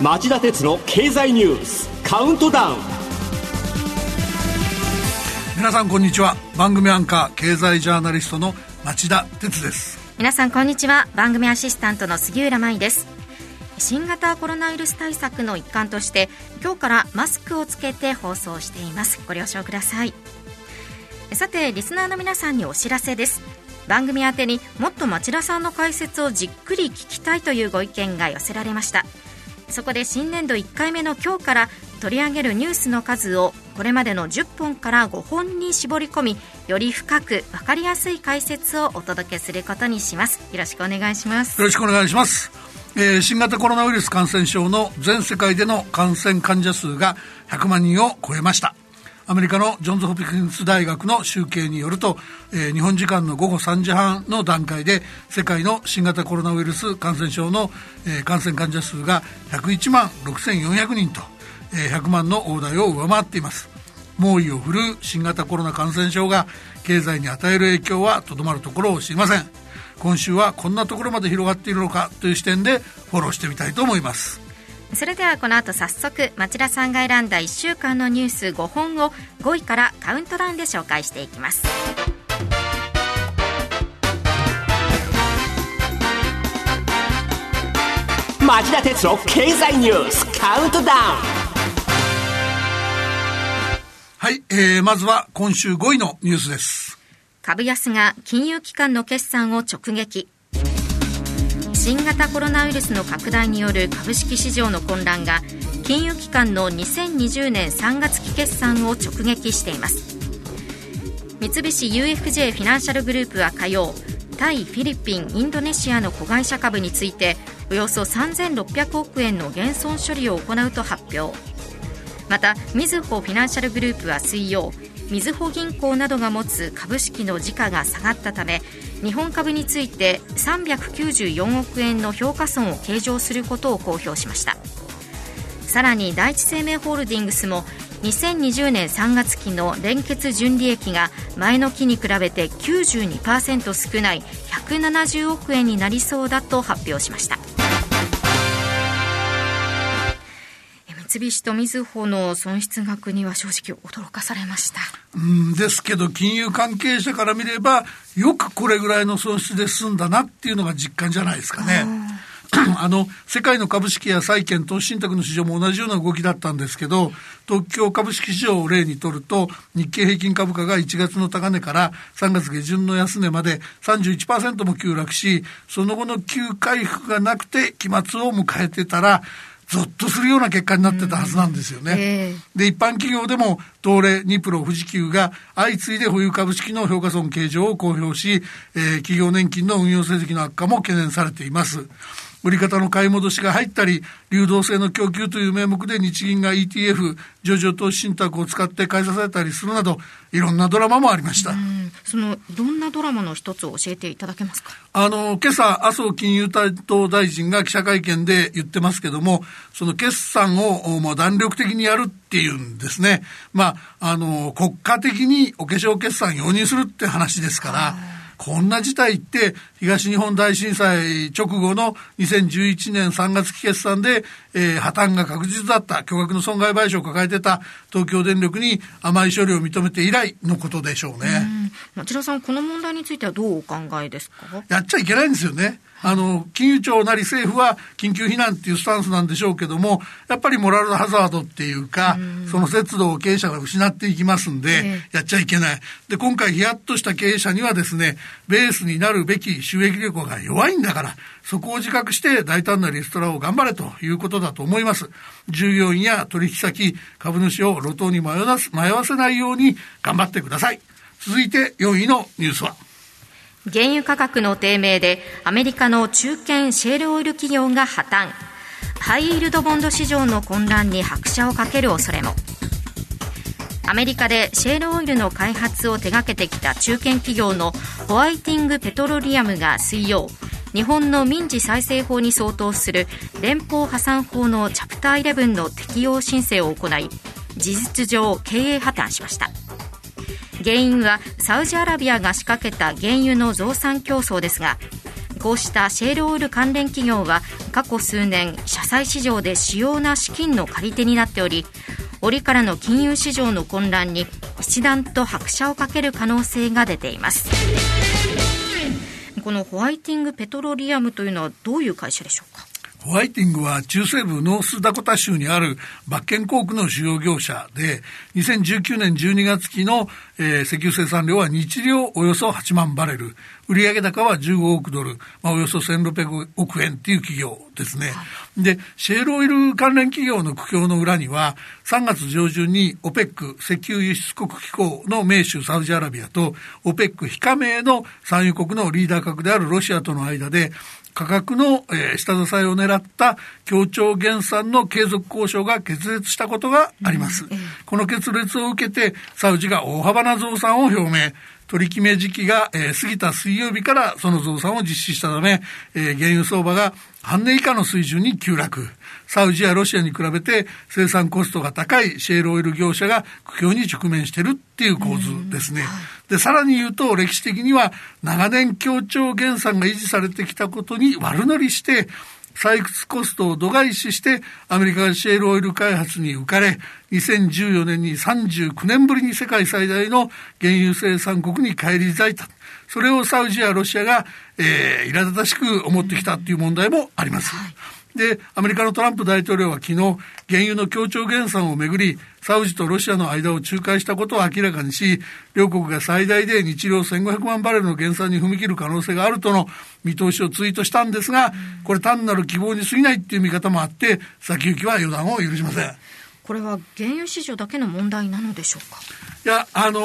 町田鉄の経済ニュースカウントダウン。皆さんこんにちは。番組アンカー経済ジャーナリストの町田鉄です。皆さんこんにちは。番組アシスタントの杉浦舞です。新型コロナウイルス対策の一環として今日からマスクをつけて放送しています。ご了承ください。さてリスナーの皆さんにお知らせです。番組宛てにもっと町田さんの解説をじっくり聞きたいというご意見が寄せられましたそこで新年度1回目の今日から取り上げるニュースの数をこれまでの10本から5本に絞り込みより深く分かりやすい解説をお届けすることにします。よろしくお願いします。よろしくお願いします。えー、新型コロナウイルス感染症の全世界での感染患者数が100万人を超えました。アメリカのジョンズ・ホピキンス大学の集計によると、えー、日本時間の午後3時半の段階で世界の新型コロナウイルス感染症の、えー、感染患者数が101万6400人と、えー、100万の大台を上回っています。猛威を振るう新型コロナ感染症が経済に与える影響はとどまるところを知りません。今週はこんなところまで広がっているのかという視点でフォローしてみたいと思います。それではこの後早速町田さんが選んだ1週間のニュース5本を5位からカウントダウンで紹介していきます。町田哲郎経済ニュースカウントダウン。はい、えー、まずは今週5位のニュースです。株安が金融機関の決算を直撃新型コロナウイルスの拡大による株式市場の混乱が金融機関の2020年3月期決算を直撃しています。三菱 UFJ フィナンシャルグループは火曜タイ、フィリピン、インドネシアの子会社株についておよそ3600億円の減損処理を行うと発表。またみずほフィナンシャルグループは水曜みずほ銀行などが持つ株式の時価が下がったため日本株について394億円の評価損を計上することを公表しました。さらに第一生命ホールディングスも2020年3月期の連結純利益が前の期に比べて92%少ない170億円になりそうだと発表しました。菱とみずほの損失額には正直驚かされました。うんですけど、金融関係者から見れば、よくこれぐらいの損失で済んだなっていうのが実感じゃないですかね。あの、世界の株式や債券、投資信託の市場も同じような動きだったんですけど、東京株式市場を例にとると、日経平均株価が1月の高値から3月下旬の安値まで31%も急落し、その後の急回復がなくて期末を迎えてたら、ゾッとするような結果になってたはずなんですよね。うんえー、で、一般企業でも、東レ、ニプロ、富士急が相次いで保有株式の評価損計上を公表し、えー、企業年金の運用成績の悪化も懸念されています。売り方の買い戻しが入ったり、流動性の供給という名目で日銀が ETF、上場投資信託を使って買い支えたりするなど、いろんなドラマもありました。その、どんなドラマの一つを教えていただけますか？あの、今朝、麻生金融担当大臣が記者会見で言ってますけども、その決算を、まあ、弾力的にやるっていうんですね。まあ、あの、国家的にお化粧決算容認するって話ですから、こんな事態って東日本大震災直後の2011年3月期決算で、えー、破綻が確実だった巨額の損害賠償を抱えてた東京電力に甘い処理を認めて以来のことでしょうね。町田さん、この問題についてはどうお考えですか？やっちゃいけないんですよね。あの、金融庁なり政府は緊急避難っていうスタンスなんでしょうけども、やっぱりモラルハザードっていうか、その節度を経営者が失っていきますんで、やっちゃいけない。で、今回ヒヤッとした経営者にはですね、ベースになるべき収益力が弱いんだから、そこを自覚して大胆なリストラを頑張れということだと思います。従業員や取引先、株主を路頭に迷わせないように頑張ってください。続いて4位のニュースは。原油価格の低迷でアメリカの中堅シェールオイル企業が破綻。ハイイールドボンド市場の混乱に拍車をかける恐れも。アメリカでシェールオイルの開発を手掛けてきた中堅企業のホワイティングペトロリアムが水曜日本の民事再生法に相当する連邦破産法のチャプター11の適用申請を行い事実上経営破綻しました。原因はサウジアラビアが仕掛けた原油の増産競争ですがこうしたシェールオイル関連企業は過去数年社債市場で主要な資金の借り手になっており折からの金融市場の混乱に一段と拍車をかける可能性が出ています。このホワイティングペトロリアムというのはどういう会社でしょうか？ホワイティングは中西部ノースダコタ州にあるバッケンコークの主要業者で、2019年12月期の、えー、石油生産量は日量およそ8万バレル、売上高は15億ドル、まあ、およそ1600億円っていう企業ですね。で、シェールオイル関連企業の苦境の裏には、3月上旬に OPEC 石油輸出国機構の盟主サウジアラビアと OPEC 非加盟の産油国のリーダー格であるロシアとの間で価格の、えー、下支えを狙った協調減産の継続交渉が決裂したことがあります。うん、この決裂を受けて、サウジが大幅な増産を表明。取り決め時期が、えー、過ぎた水曜日からその増産を実施したため、えー、原油相場が半値以下の水準に急落。サウジやロシアに比べて生産コストが高いシェールオイル業者が苦境に直面しているっていう構図ですね。で、さらに言うと歴史的には長年協調減産が維持されてきたことに悪乗りして、採掘コストを度外視してアメリカがシェールオイル開発に浮かれ、2014年に39年ぶりに世界最大の原油生産国に返り咲いた。それをサウジやロシアが、えー、苛立たしく思ってきたっていう問題もあります。で、アメリカのトランプ大統領は昨日、原油の協調減産をめぐり、サウジとロシアの間を仲介したことを明らかにし、両国が最大で日量1500万バレルの減産に踏み切る可能性があるとの見通しをツイートしたんですが、これ単なる希望に過ぎないっていう見方もあって、先行きは予断を許しません。これは原油市場だけの問題なのでしょうか？いや、あの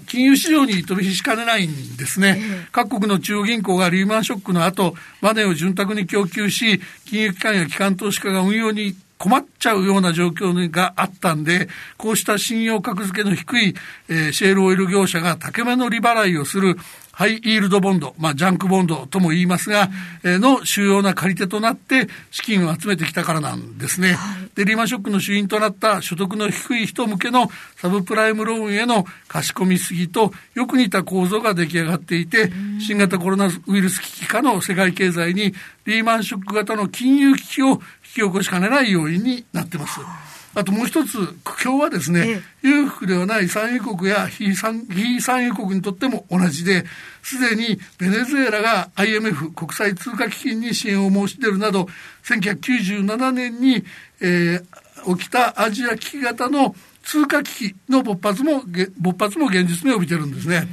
ー、金融市場に飛び火しかねないんですね。えー、各国の中央銀行がリーマンショックの後、マネーを潤沢に供給し、金融機関や機関投資家が運用に困っちゃうような状況があったんで、こうした信用格付けの低い、えー、シェールオイル業者が竹目の利払いをするハイイールドボンド、まあ、ジャンクボンドとも言いますが、えー、の主要な借り手となって資金を集めてきたからなんですね。はい、で、リーマンショックの主因となった所得の低い人向けのサブプライムローンへの貸し込みすぎとよく似た構造が出来上がっていて、新型コロナウイルス危機下の世界経済にリーマンショック型の金融危機を引き起こしかねない要因になってます。あともう一つ、苦境はですね、裕福ではない産油国や非産非産油国にとっても同じで、すでにベネズエラが IMF 国際通貨基金に支援を申し出るなど、1997年に、えー、起きたアジア危機型の通貨危機の勃発も、勃発も現実に帯びてるんですね。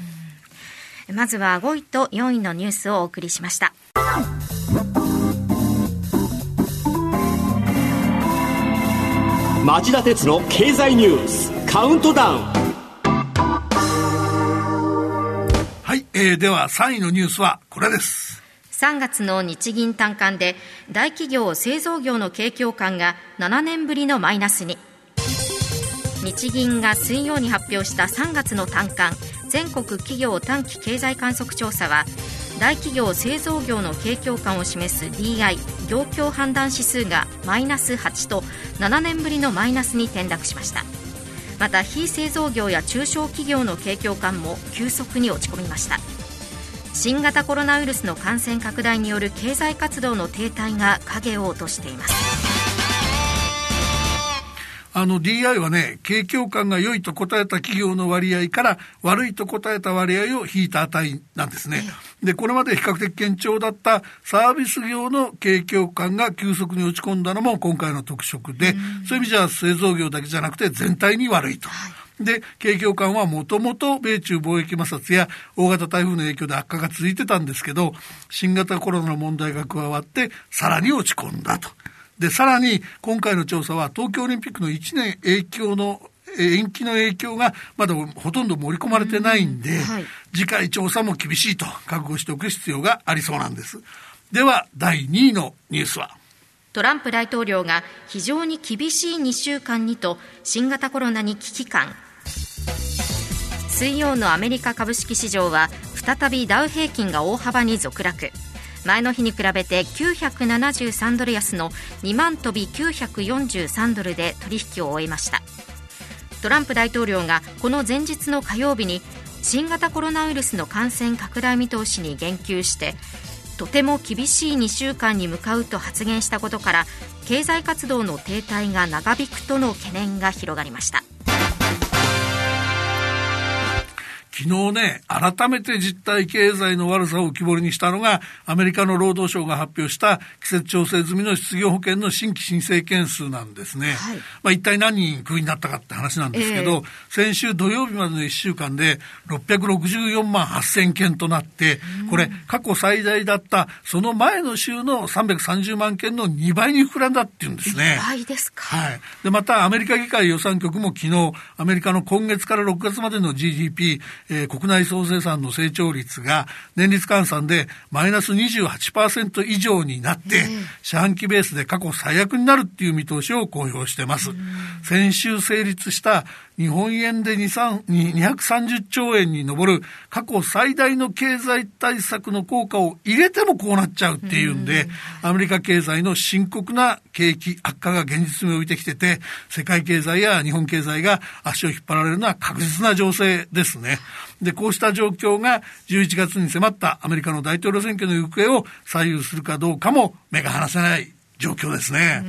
まずは5位と4位のニュースをお送りしました。町田鉄の経済ニュースカウントダウン。はい、えー、では3位のニュースはこれです。3月の日銀短観で大企業製造業の景況感が7年ぶりのマイナスに。日銀が水曜に発表した3月の短観全国企業短期経済観測調査は大企業製造業の景況感を示す DI 業況判断指数がマイナス8と7年ぶりのマイナスに転落しました。また非製造業や中小企業の景況感も急速に落ち込みました。新型コロナウイルスの感染拡大による経済活動の停滞が影を落としています。あの DI はね、景況感が良いと答えた企業の割合から悪いと答えた割合を引いた値なんですね。で、これまで比較的堅調だったサービス業の景況感が急速に落ち込んだのも今回の特色で、そういう意味じゃ製造業だけじゃなくて全体に悪いと。で、景況感はもともと米中貿易摩擦や大型台風の影響で悪化が続いてたんですけど、新型コロナの問題が加わってさらに落ち込んだと。で、さらに今回の調査は東京オリンピックの1年影響の延期の影響がまだほとんど盛り込まれてないんで、はい、次回調査も厳しいと覚悟しておく必要がありそうなんです。では、第2位のニュースは。トランプ大統領が非常に厳しい2週間にと新型コロナに危機感。水曜のアメリカ株式市場は再びダウ平均が大幅に続落前の日に比べて973ドル安の2万飛び943ドルで取引を終えました。トランプ大統領がこの前日の火曜日に新型コロナウイルスの感染拡大見通しに言及してとても厳しい2週間に向かうと発言したことから経済活動の停滞が長引くとの懸念が広がりました。昨日ね、改めて実体経済の悪さを浮き彫りにしたのが、アメリカの労働省が発表した季節調整済みの失業保険の新規申請件数なんですね。はい、まあ一体何人クビになったかって話なんですけど、えー、先週土曜日までの1週間で664万8000件となって、これ過去最大だったその前の週の330万件の2倍に膨らんだっていうんですね。2倍ですか。はい。で、またアメリカ議会予算局も昨日、アメリカの今月から6月までの GDP、えー、国内総生産の成長率が年率換算でマイナス28%以上になって、四半期ベースで過去最悪になるっていう見通しを公表してます。先週成立した日本円で230兆円に上る過去最大の経済対策の効果を入れてもこうなっちゃうっていうんで、アメリカ経済の深刻な景気悪化が現実味を置いてきてて、世界経済や日本経済が足を引っ張られるのは確実な情勢ですね。で、こうした状況が11月に迫ったアメリカの大統領選挙の行方を左右するかどうかも目が離せない状況ですね。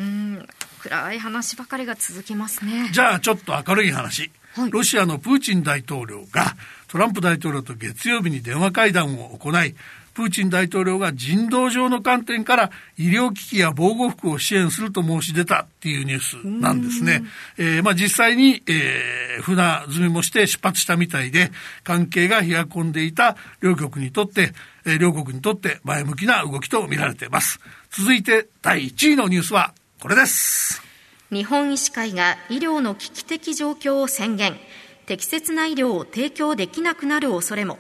暗い話ばかりが続きますね。じゃあちょっと明るい話。はい、ロシアのプーチン大統領がトランプ大統領と月曜日に電話会談を行い、プーチン大統領が人道上の観点から医療機器や防護服を支援すると申し出たっていうニュースなんですね。えー、まあ実際に、えー、船積みもして出発したみたいで、関係が冷や込んでいた両国にとって、えー、両国にとって前向きな動きと見られています。続いて第1位のニュースはこれです。日本医師会が医療の危機的状況を宣言。適切な医療を提供できなくなる恐れも。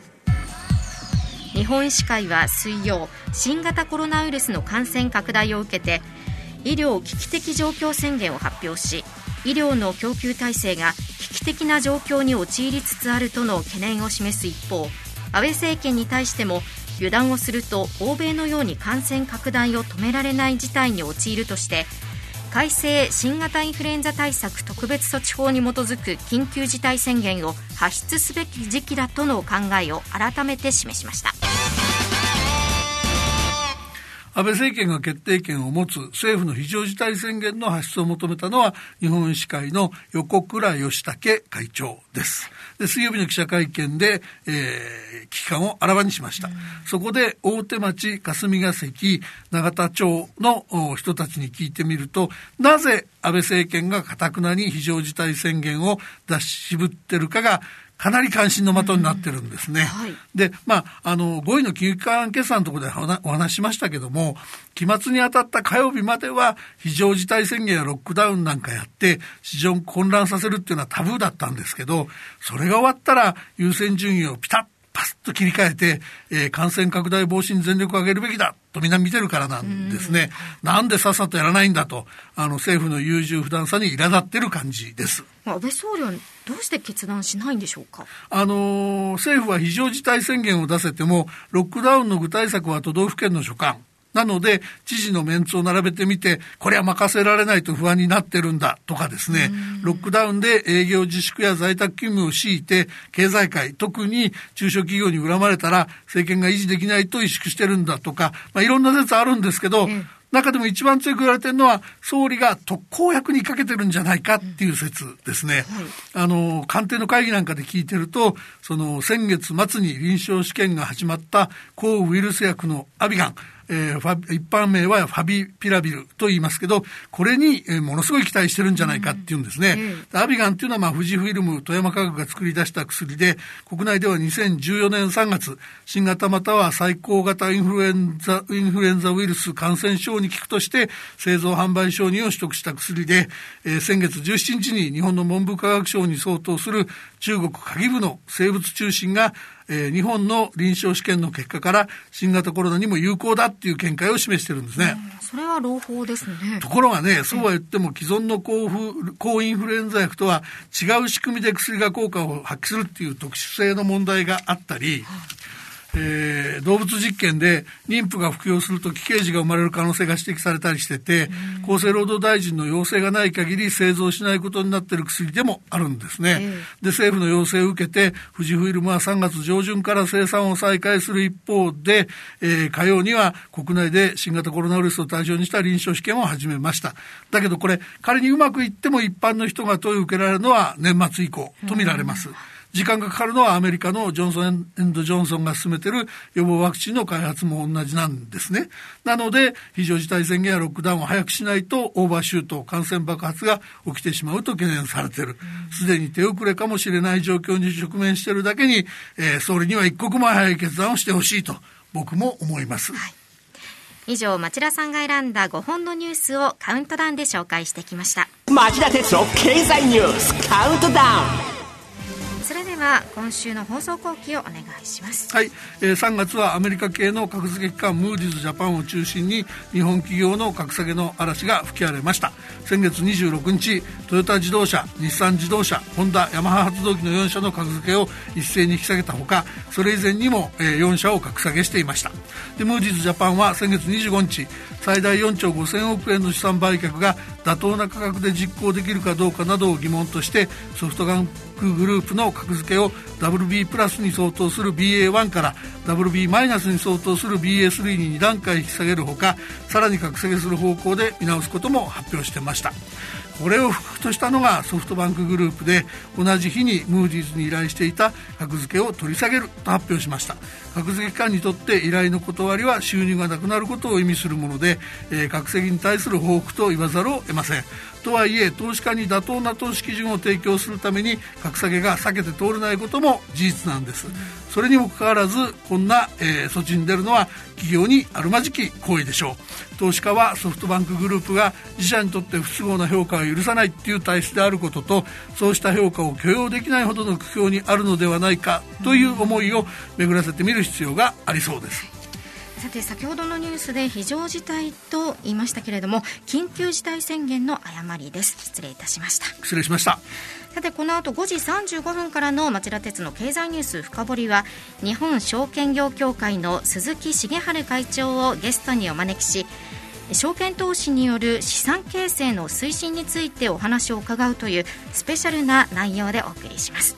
日本医師会は水曜新型コロナウイルスの感染拡大を受けて医療危機的状況宣言を発表し医療の供給体制が危機的な状況に陥りつつあるとの懸念を示す一方安倍政権に対しても油断をすると欧米のように感染拡大を止められない事態に陥るとして改正新型インフルエンザ対策特別措置法に基づく緊急事態宣言を発出すべき時期だとの考えを改めて示しました。安倍政権が決定権を持つ政府の非常事態宣言の発出を求めたのは日本医師会の横倉義武会長です。で水曜日の記者会見で、えー、危機感をあらわにしました。そこで大手町霞が関永田町の人たちに聞いてみるとなぜ安倍政権がかたくなに非常事態宣言を出し渋ってるかがかなり関心の的になってるんですね。はい、で、まあ、あの、5位の金融機関決算のところでお話しましたけども、期末に当たった火曜日までは非常事態宣言やロックダウンなんかやって、市場を混乱させるっていうのはタブーだったんですけど、それが終わったら優先順位をピタッパスッと切り替えて、えー、感染拡大防止に全力を挙げるべきだとみんな見てるからなんですね。んなんでさっさとやらないんだと、あの政府の優柔不断さに苛立ってる感じです。安倍総理はどうして決断しないんでしょうか？あの政府は非常事態宣言を出せても、ロックダウンの具体策は都道府県の所管。なので、知事のメンツを並べてみて、これは任せられないと不安になってるんだとかですね、ロックダウンで営業自粛や在宅勤務を強いて、経済界、特に中小企業に恨まれたら、政権が維持できないと萎縮してるんだとか、まあ、いろんな説あるんですけど、中でも一番強く言われてるのは、総理が特効薬にかけてるんじゃないかっていう説ですね。うん。はい、あの、官邸の会議なんかで聞いてると、その先月末に臨床試験が始まった抗ウイルス薬のアビガン、えー、一般名はファビピラビルと言いますけど、これに、えー、ものすごい期待してるんじゃないかっていうんですね。うん、アビガンっていうのは、まあ、富士フィルム、富山化学が作り出した薬で、国内では2014年3月、新型または最高型インフルエンザ、インフルエンザウイルス感染症に効くとして、製造販売承認を取得した薬で、えー、先月17日に日本の文部科学省に相当する中国鍵部の生物中心がえー、日本の臨床試験の結果から新型コロナにも有効だっていう見解を示してるんですね。それは朗報ですね。ところがね、そうは言っても既存の抗抗インフルエンザ薬とは違う仕組みで薬が効果を発揮するっていう特殊性の問題があったり、えー、動物実験で妊婦が服用すると奇形児が生まれる可能性が指摘されたりしてて、厚生労働大臣の要請がない限り製造しないことになっている薬でもあるんですね。で、政府の要請を受けて、富士フイルムは3月上旬から生産を再開する一方で、えー、火曜には国内で新型コロナウイルスを対象にした臨床試験を始めました。だけどこれ、仮にうまくいっても一般の人が投与を受けられるのは年末以降とみられます。時間がかかるのはアメリカのジョンソンジョンソンが進めている予防ワクチンの開発も同じなんですね。なので、非常事態宣言やロックダウンを早くしないと、オーバーシュート、感染爆発が起きてしまうと懸念されている。すでに手遅れかもしれない状況に直面しているだけに、えー、総理には一刻も早い決断をしてほしいと、僕も思います。はい以上町田さんが選んだ5本のニュースをカウントダウンで紹介してきました町田哲夫経済ニュースカウントダウンそれでは今週の放送後期をお願いします。はい、えー、3月はアメリカ系の格付け機関ムーディーズジャパンを中心に日本企業の格下げの嵐が吹き荒れました。先月26日トヨタ自動車日産自動車ホンダヤマハ発動機の4社の格付けを一斉に引き下げたほかそれ以前にも、えー、4社を格下げしていました。でムーディーズジャパンは先月25日最大4兆5000億円の資産売却が妥当な価格で実行できるかどうかなどを疑問としてソフトバンクグループの格付けを WB プラスに相当する BA1 から WB マイナスに相当する BA3 に2段階引き下げるほかさらに格下げする方向で見直すことも発表してました。これを不服としたのがソフトバンクグループで同じ日にムーディーズに依頼していた格付けを取り下げると発表しました。格付け機関にとって依頼の断りは収入がなくなることを意味するもので、えー、格付けに対する報復と言わざるを得ません。とはいえ投資家に妥当な投資基準を提供するために格下げが避けて通れないことも事実なんです。それにもかかわらずこんな、えー、措置に出るのは企業にあるまじき行為でしょう。投資家はソフトバンクグループが自社にとって不都合な評価を許さないっていう体質であることとそうした評価を許容できないほどの苦境にあるのではないかという思いを巡らせてみる必要がありそうです。さて先ほどのニュースで非常事態と言いましたけれども緊急事態宣言の誤りです。失礼いたしました。失礼しました。さてこの後5時35分からの町田鉄の経済ニュース深掘りは日本証券業協会の鈴木茂春会長をゲストにお招きし証券投資による資産形成の推進についてお話を伺うというスペシャルな内容でお送りします。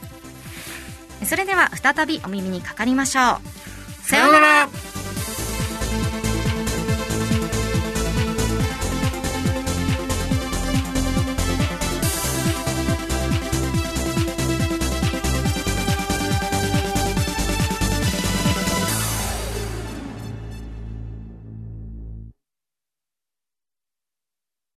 それでは再びお耳にかかりましょう。さようなら